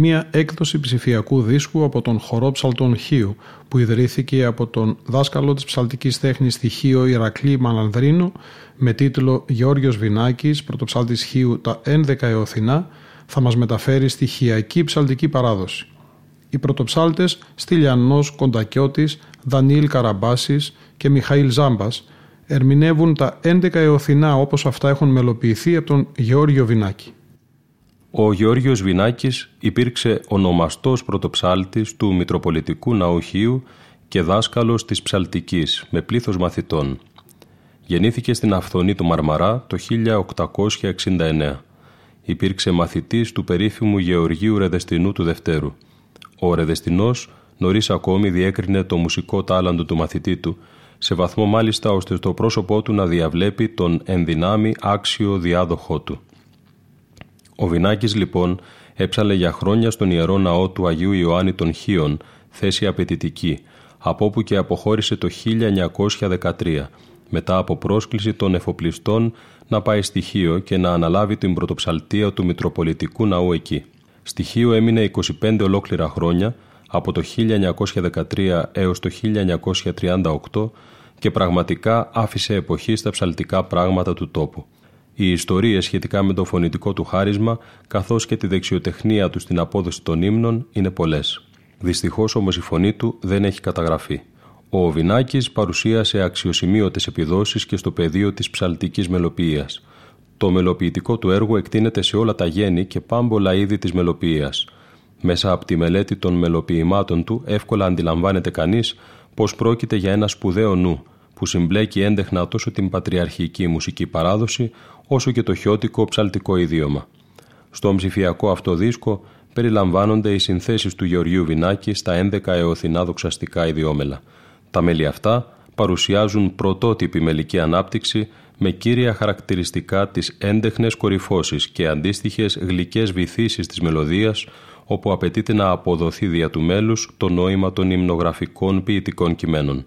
μία έκδοση ψηφιακού δίσκου από τον χορό ψαλτών Χίου που ιδρύθηκε από τον δάσκαλο της ψαλτικής τέχνης στοιχείο Ηρακλή Μαλανδρίνο με τίτλο Γεώργιος Βινάκης, πρωτοψάλτης Χίου τα 11 Εωθινά θα μας μεταφέρει στοιχειακή ψαλτική παράδοση. Οι πρωτοψάλτες Στυλιανός Κοντακιώτης, Δανίλ Καραμπάσης και Μιχαήλ Ζάμπας ερμηνεύουν τα 11 Εωθινά όπως αυτά έχουν μελοποιηθεί από τον Γεώργιο Βινάκη. Ο Γεώργιος Βινάκης υπήρξε ονομαστός πρωτοψάλτης του Μητροπολιτικού Ναοχείου και δάσκαλος της ψαλτικής με πλήθος μαθητών. Γεννήθηκε στην Αυθονή του Μαρμαρά το 1869. Υπήρξε μαθητής του περίφημου Γεωργίου Ρεδεστινού του Δευτέρου. Ο Ρεδεστινός νωρίς ακόμη διέκρινε το μουσικό τάλαντο του μαθητή του, σε βαθμό μάλιστα ώστε στο πρόσωπό του να διαβλέπει τον ενδυνάμει άξιο διάδοχό του. Ο Βινάκης λοιπόν έψαλε για χρόνια στον Ιερό Ναό του Αγίου Ιωάννη των Χίων, θέση απαιτητική, από όπου και αποχώρησε το 1913, μετά από πρόσκληση των εφοπλιστών να πάει στοιχείο και να αναλάβει την πρωτοψαλτία του Μητροπολιτικού Ναού εκεί. Στοιχείο έμεινε 25 ολόκληρα χρόνια, από το 1913 έως το 1938 και πραγματικά άφησε εποχή στα ψαλτικά πράγματα του τόπου. Οι ιστορίες σχετικά με το φωνητικό του χάρισμα, καθώς και τη δεξιοτεχνία του στην απόδοση των ύμνων, είναι πολλές. Δυστυχώς όμως η φωνή του δεν έχει καταγραφεί. Ο Βινάκης παρουσίασε αξιοσημείωτες επιδόσεις και στο πεδίο της ψαλτικής μελοποιίας. Το μελοποιητικό του έργο εκτείνεται σε όλα τα γέννη και πάμπολα είδη της μελοποιίας. Μέσα από τη μελέτη των μελοποιημάτων του εύκολα αντιλαμβάνεται κανείς πως πρόκειται για ένα σπουδαίο νου, που συμπλέκει έντεχνα τόσο την πατριαρχική μουσική παράδοση όσο και το χιώτικο ψαλτικό ιδίωμα. Στο ψηφιακό αυτό δίσκο περιλαμβάνονται οι συνθέσεις του Γεωργίου Βινάκη στα 11 εωθινά δοξαστικά ιδιόμελα. Τα μέλη αυτά παρουσιάζουν πρωτότυπη μελική ανάπτυξη με κύρια χαρακτηριστικά τις έντεχνες κορυφώσεις και αντίστοιχες γλυκές βυθίσεις της μελωδίας, όπου απαιτείται να αποδοθεί δια του μέλους το νόημα των υμνογραφικών ποιητικών κειμένων.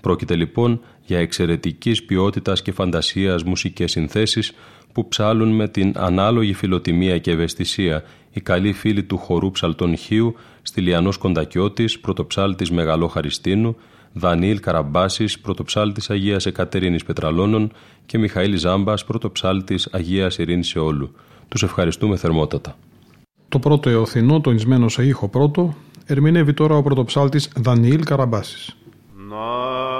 Πρόκειται λοιπόν για εξαιρετικής ποιότητας και φαντασίας μουσικές συνθέσεις που ψάλουν με την ανάλογη φιλοτιμία και ευαισθησία οι καλοί φίλοι του χορού ψαλτών Χίου, Στυλιανός Κοντακιώτης, πρωτοψάλτης Μεγαλόχαριστίνου, Δανίλ Καραμπάσης, πρωτοψάλτης Αγίας Εκατερίνης Πετραλώνων και Μιχαήλ Ζάμπας, πρωτοψάλτης Αγίας Ειρήνης Εόλου. Τους ευχαριστούμε θερμότατα. Το πρώτο εωθινό, τονισμένο σε ήχο πρώτο, ερμηνεύει τώρα ο πρωτοψάλτης Δανιήλ Καραμπάσης. No.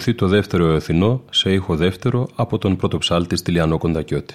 Ακολουθεί το δεύτερο εθνό σε ήχο δεύτερο από τον πρωτοψάλτη Στυλιανό Κοντακιώτη.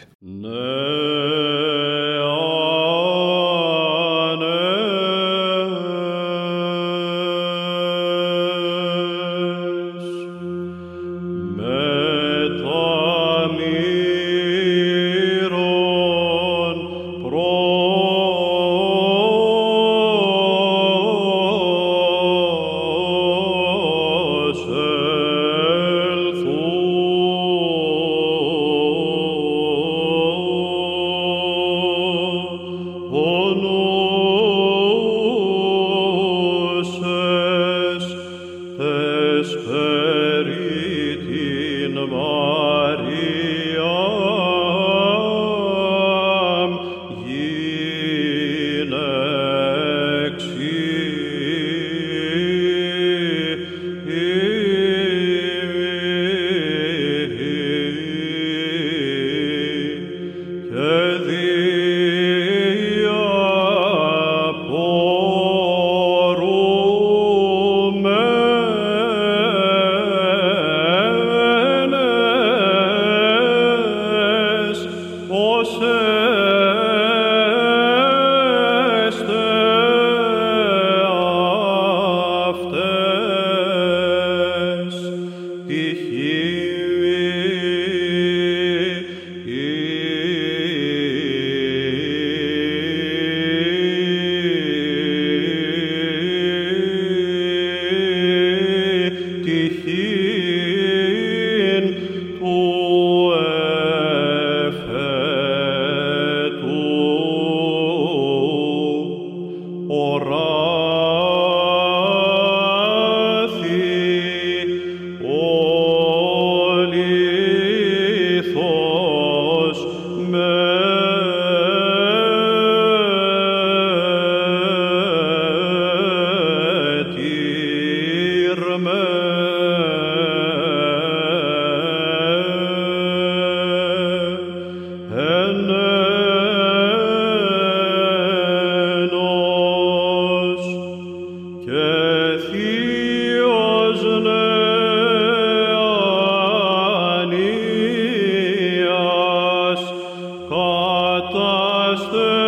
The.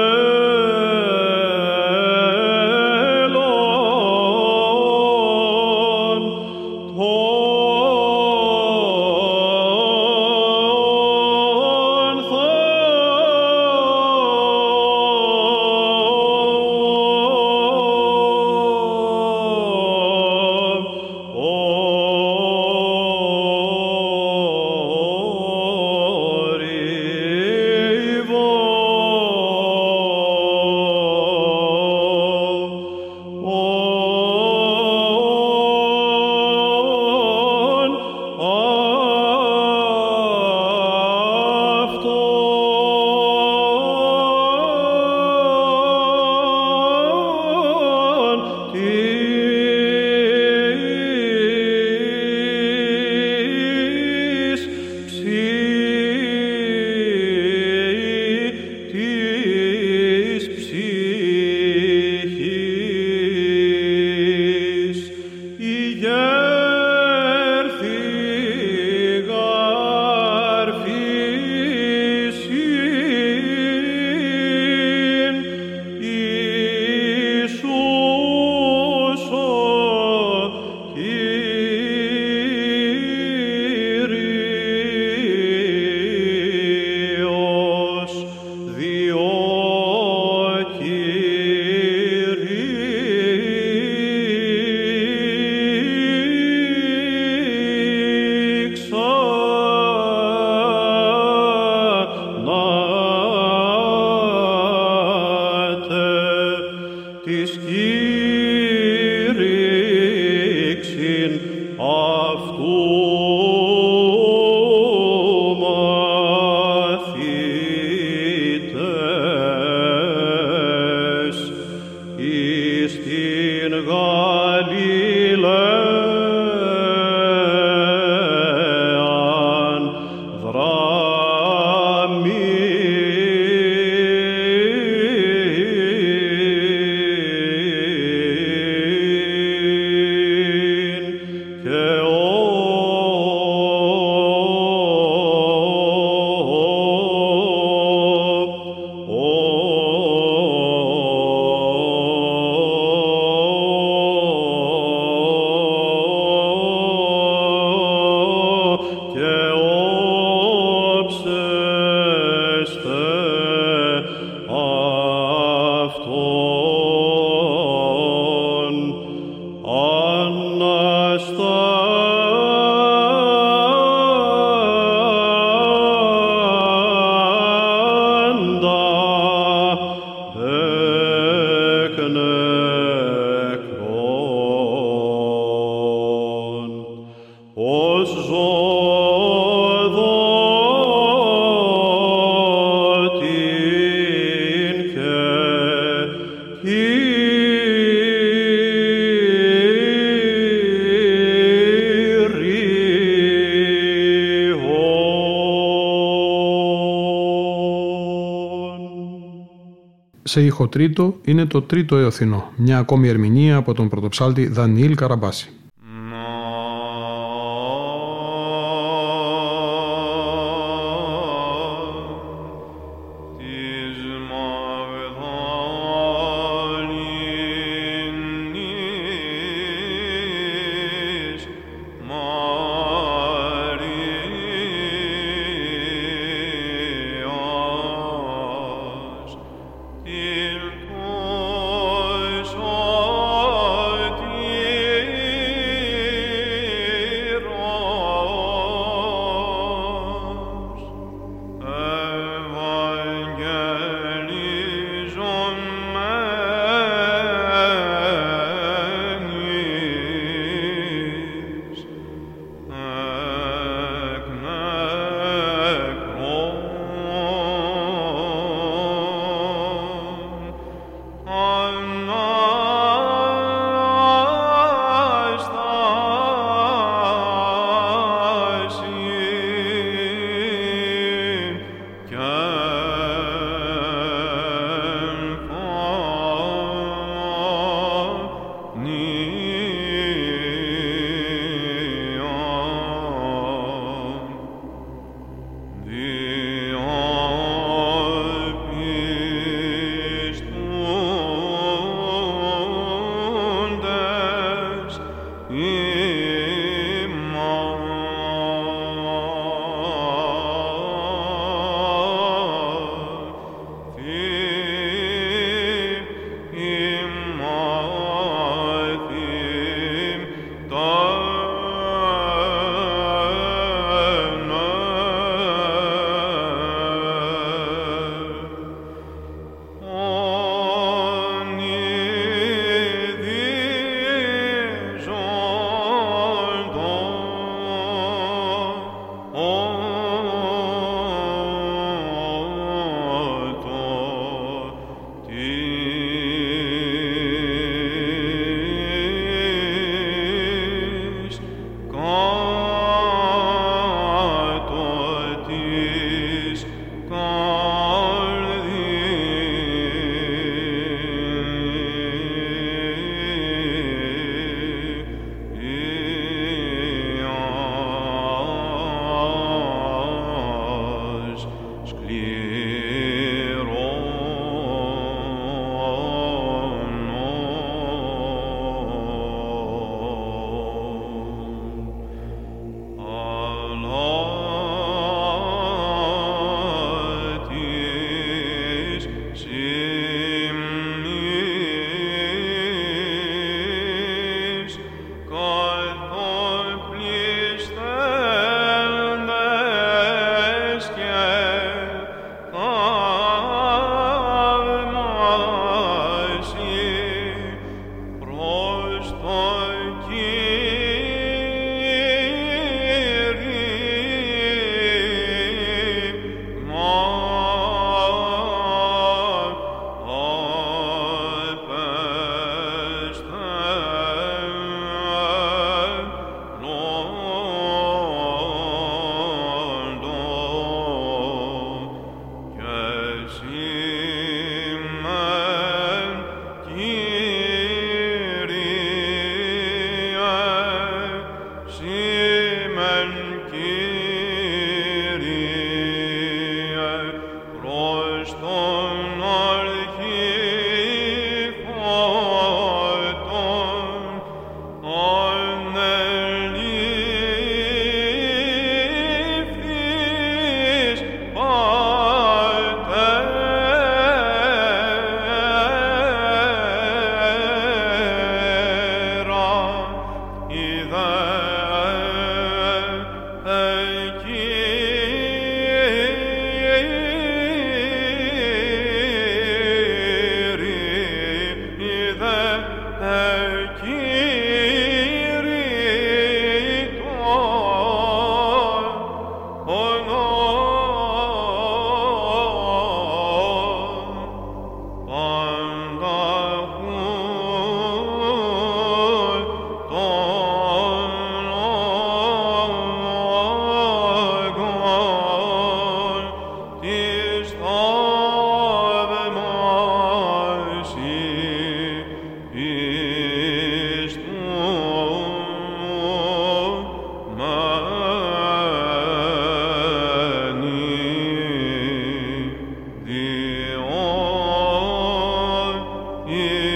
Σε ήχο τρίτο είναι το τρίτο εωθινό, μια ακόμη ερμηνεία από τον πρωτοψάλτη Δανιήλ Καραμπάση.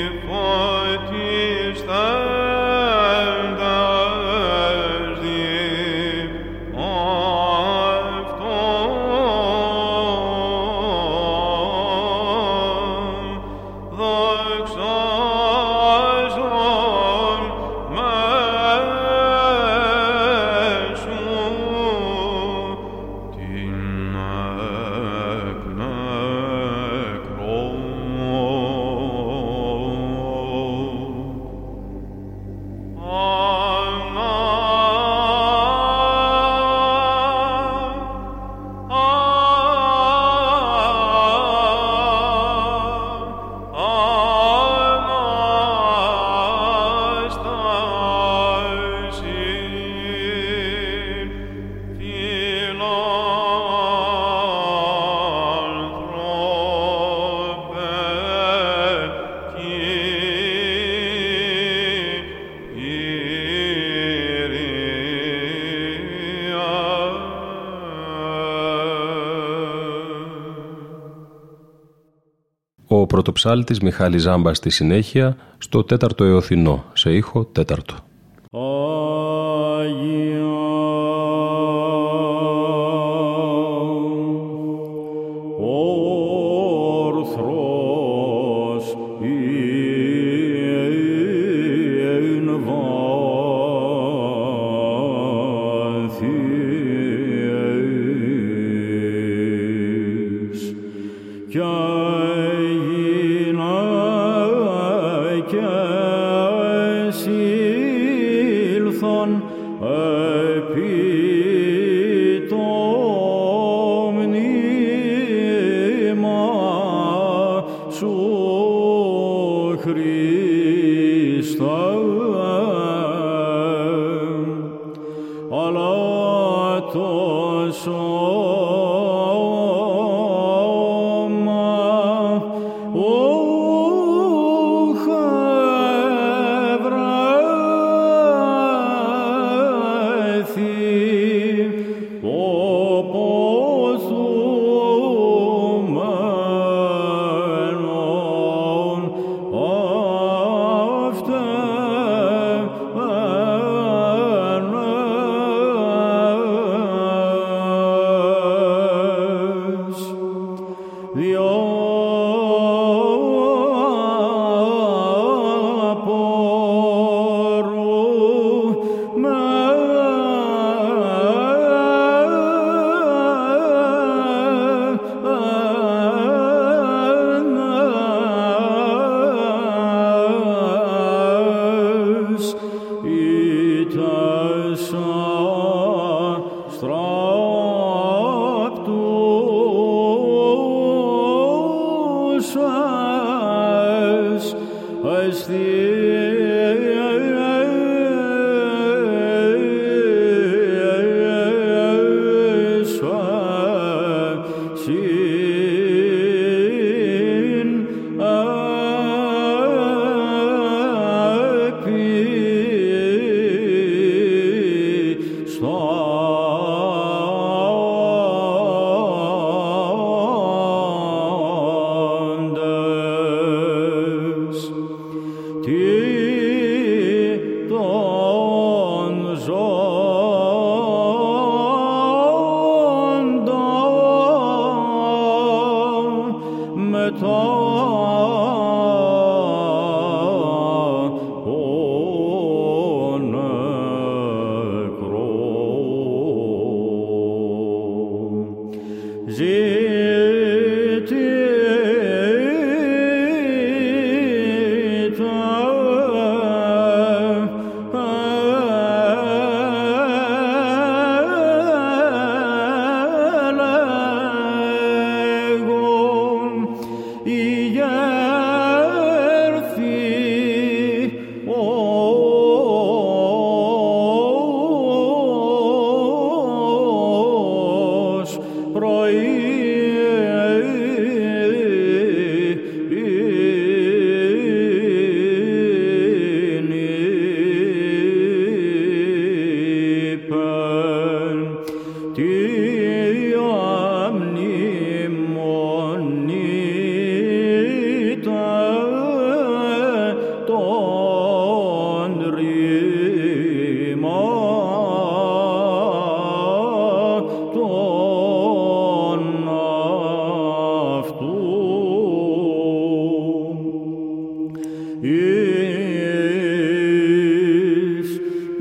for πρωτοψάλτης Μιχάλης Ζάμπα στη συνέχεια στο τέταρτο Εωθινό, σε ήχο τέταρτο. I a.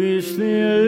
Bis the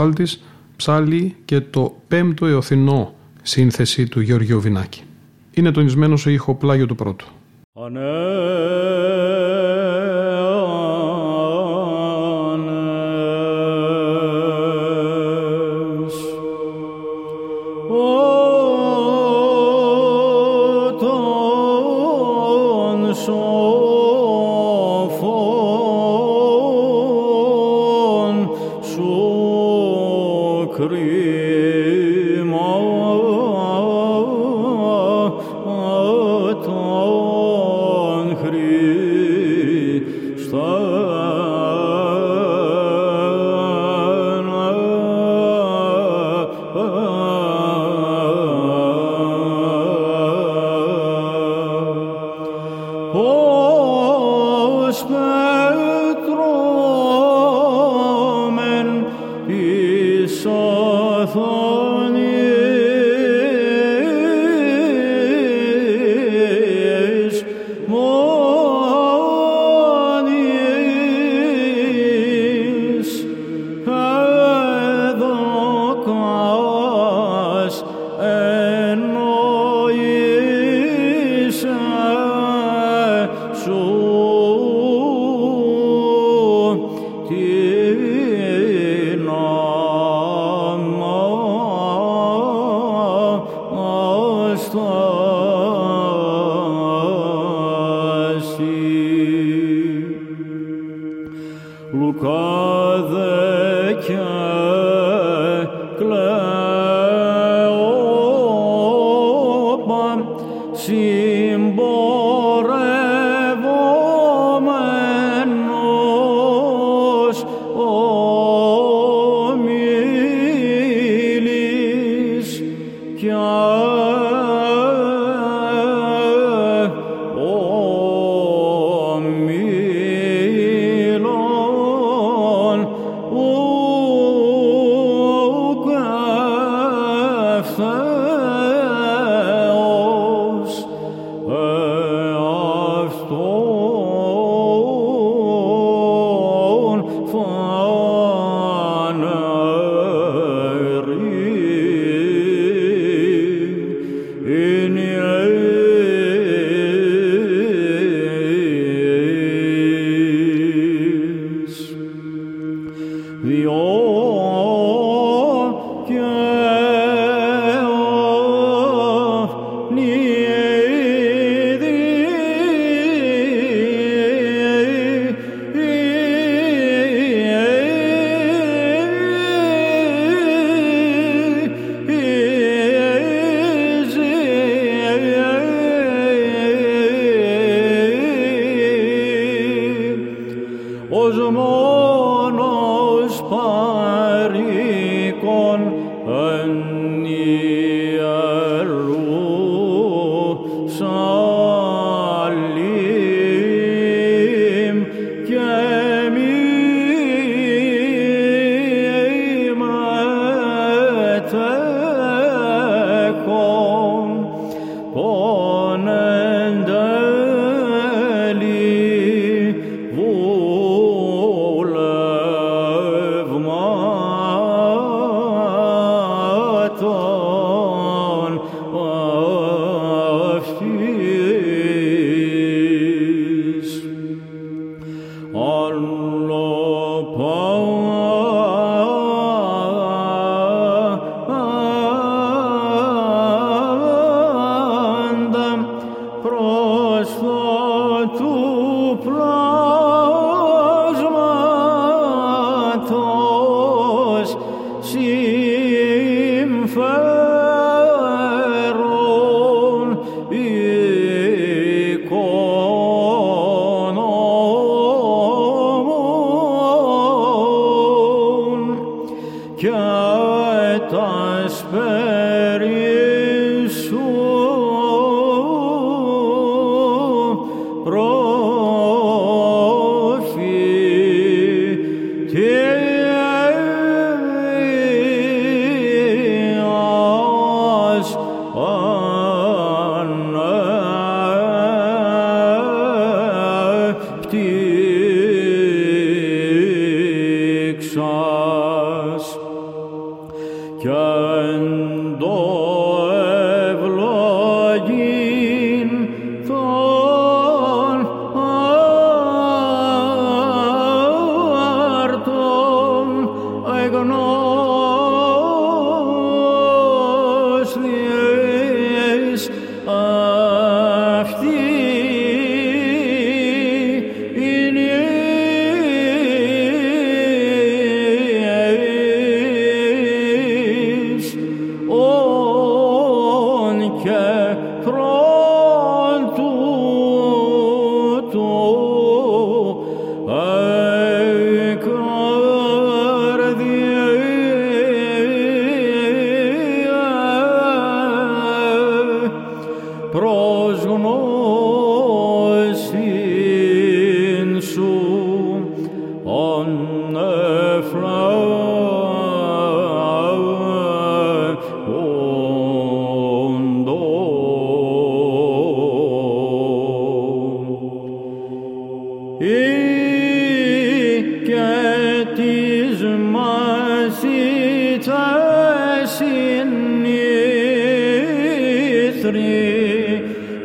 ίδιος πρωτοψάλτης ψάλει και το πέμπτο εωθινό σύνθεση του Γεωργίου Βινάκη. Είναι τονισμένο ο ήχο πλάγιο του πρώτου.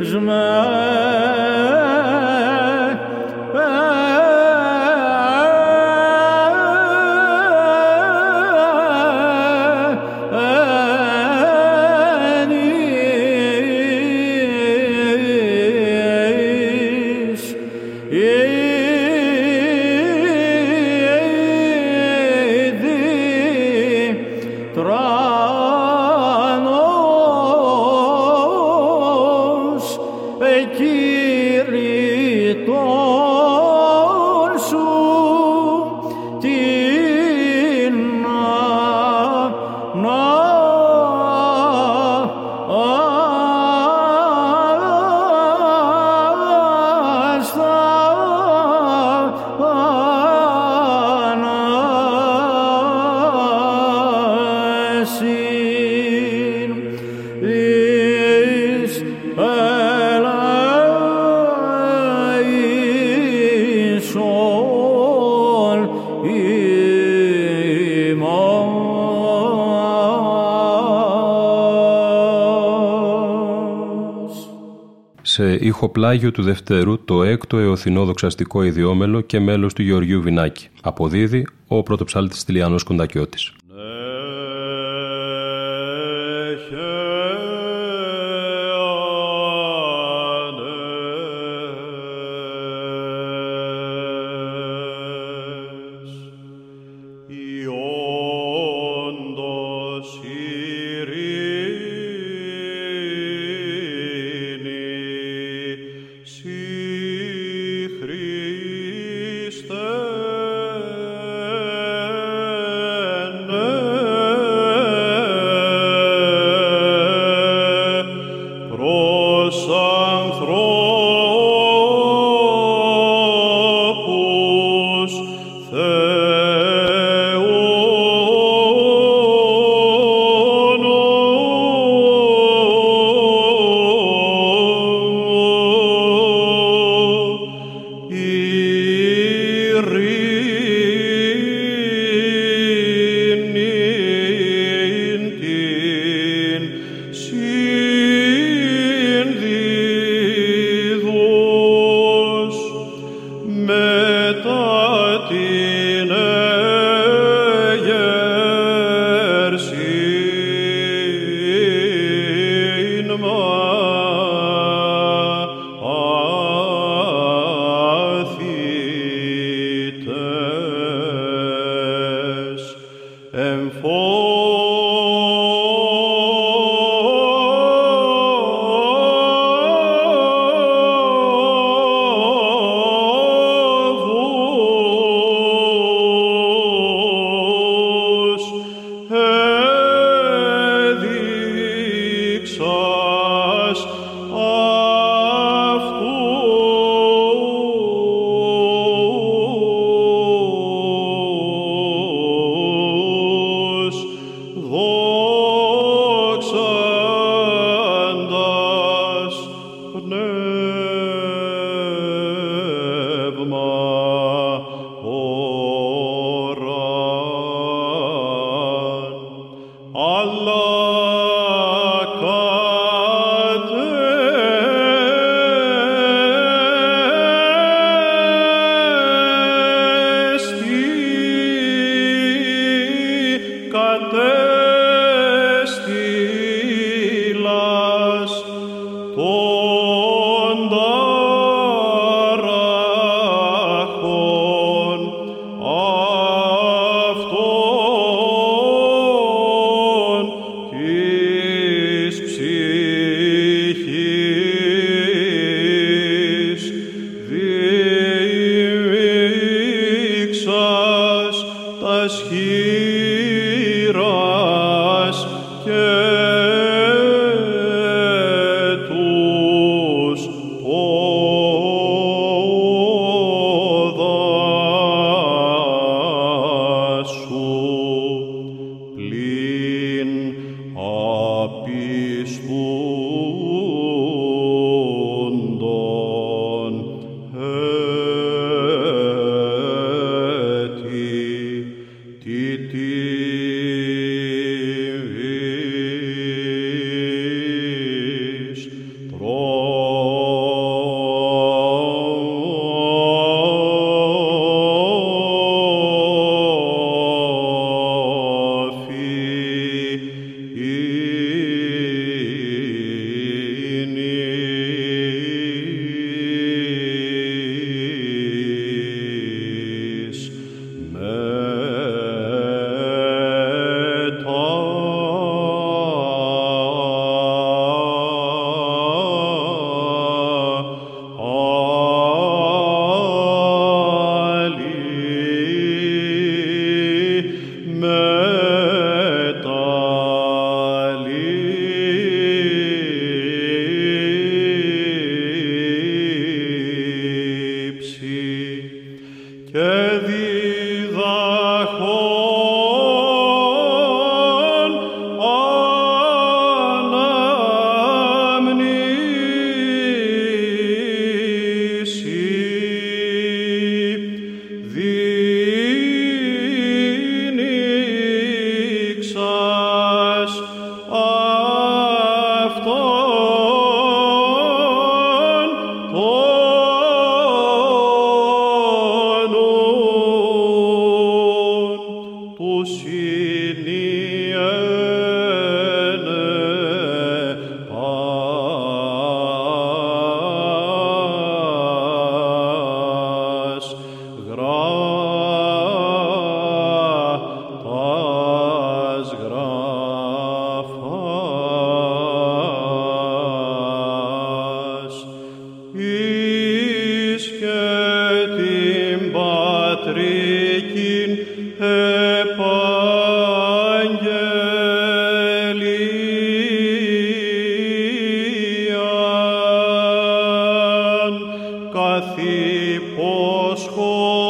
مجمعين ηχοπλάγιο του Δευτέρου το έκτο εωθινό δοξαστικό ιδιόμελο και μέλος του Γεωργίου Βινάκη. Αποδίδει ο πρωτοψάλτης Τηλιανός Κοντακιώτης. she Lord.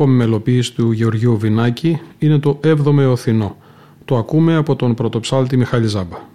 Ακόμη μελοποίηση του Γεωργίου Βινάκη είναι το 7ο Εωθινό. Το ακούμε από τον πρωτοψάλτη Μιχάλη Ζάμπα.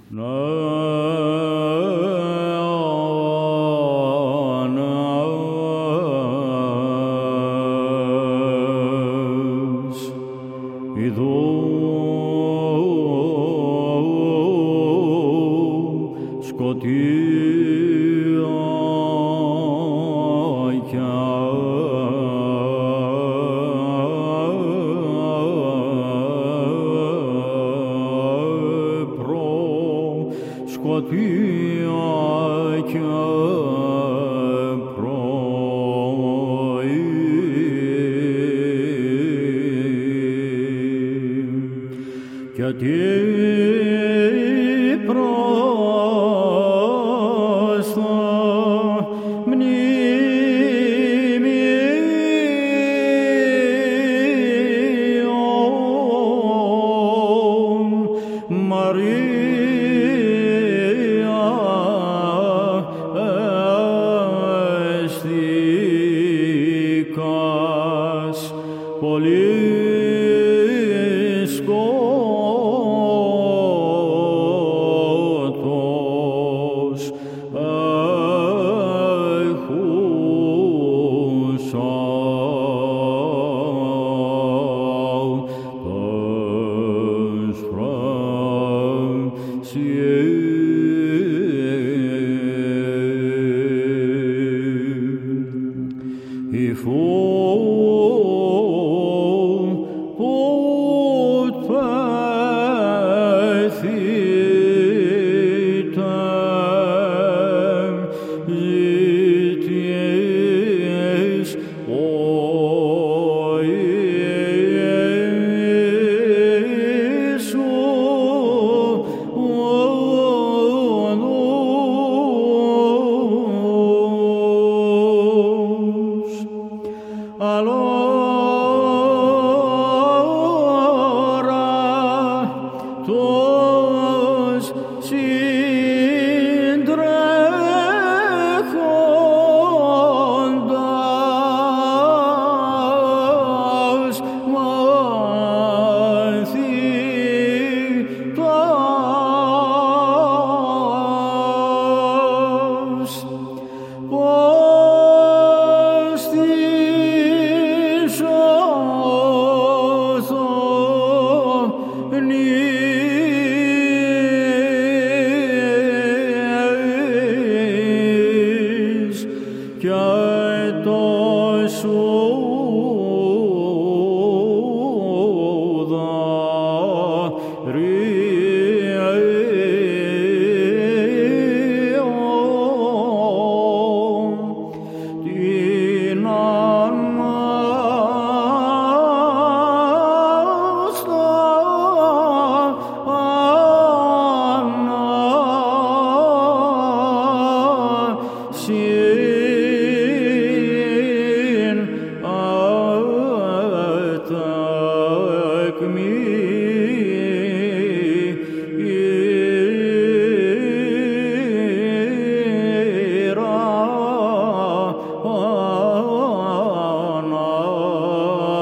Oh.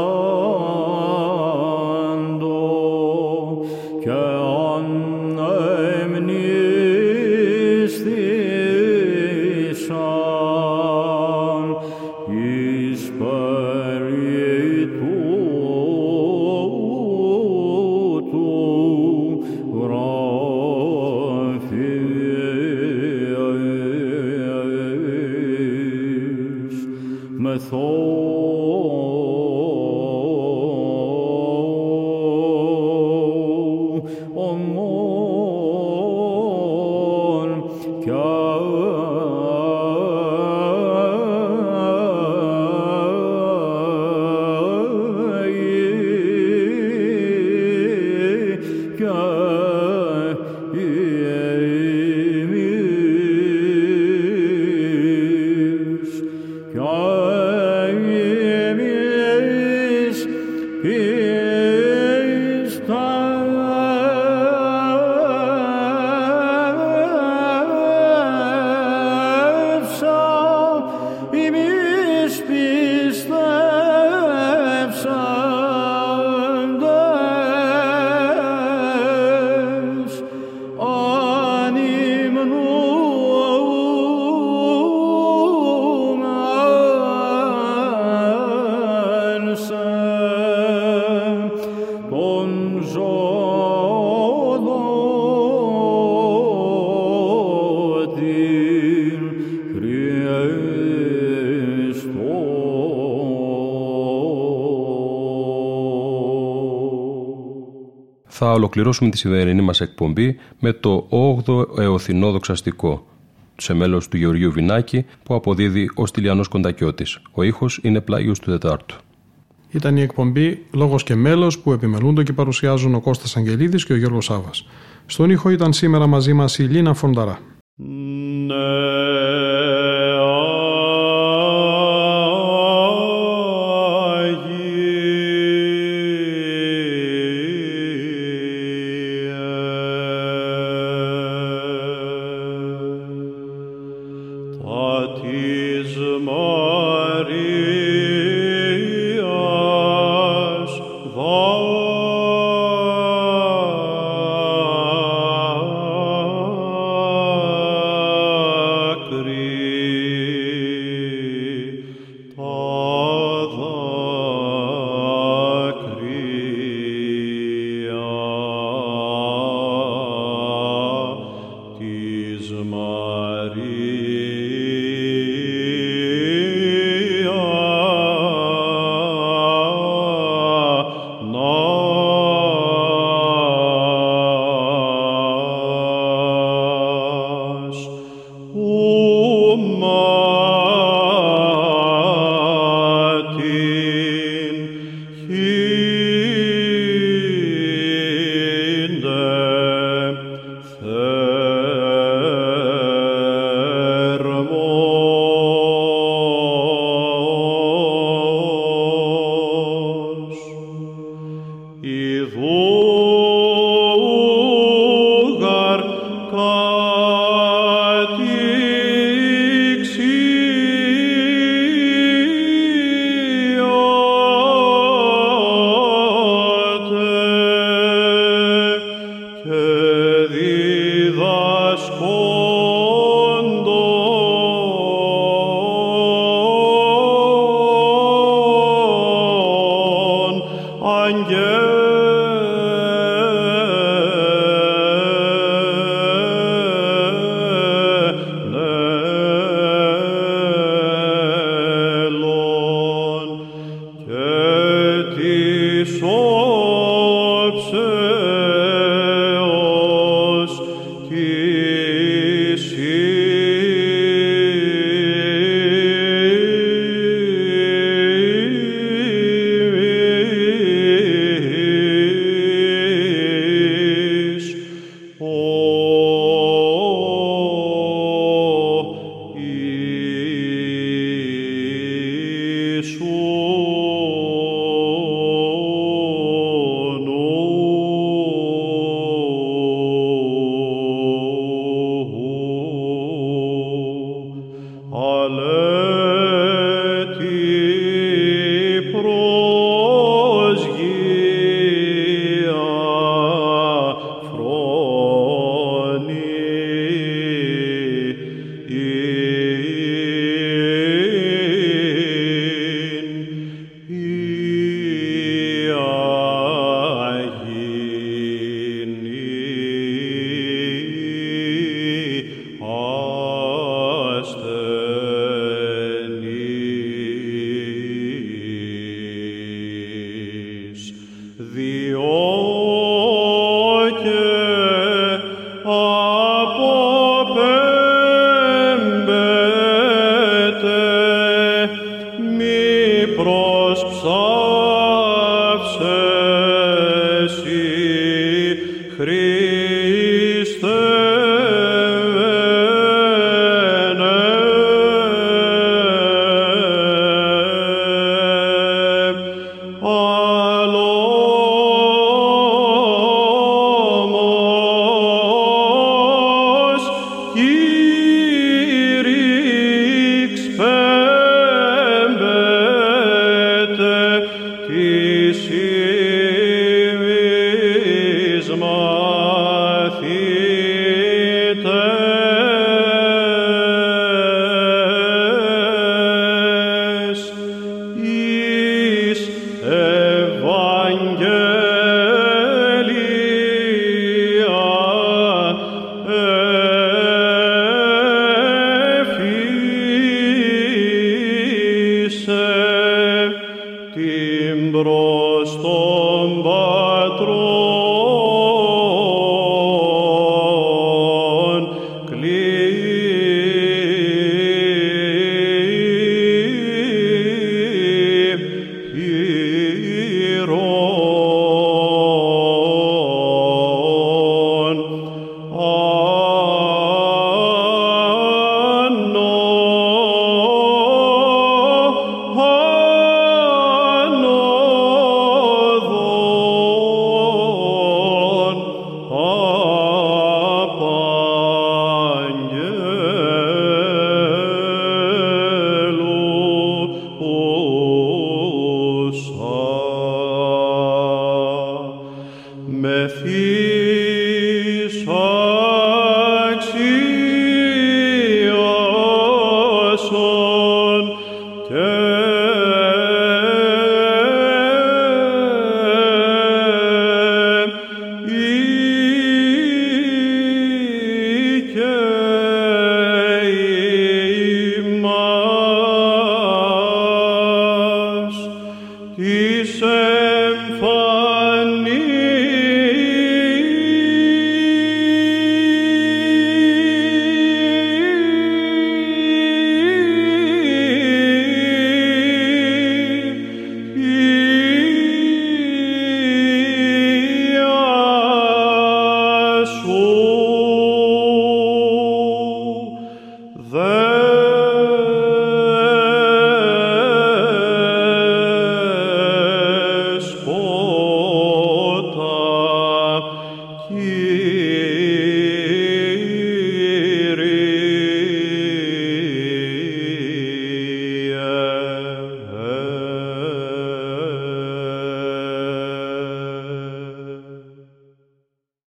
Θα ολοκληρώσουμε τη σημερινή μας εκπομπή με το 8ο εωθινό δοξαστικό σε μέλος του Γεωργίου Βινάκη που αποδίδει ο Στυλιανός Κοντακιώτης. Ο ήχος είναι πλάγιος του Τετάρτου. Ήταν η εκπομπή Λόγος και Μέλος που επιμελούνται και παρουσιάζουν ο Κώστας Αγγελίδης και ο Γιώργος Σάβα. Στον ήχο ήταν σήμερα μαζί μας η Λίνα Φονταρά. Προς τον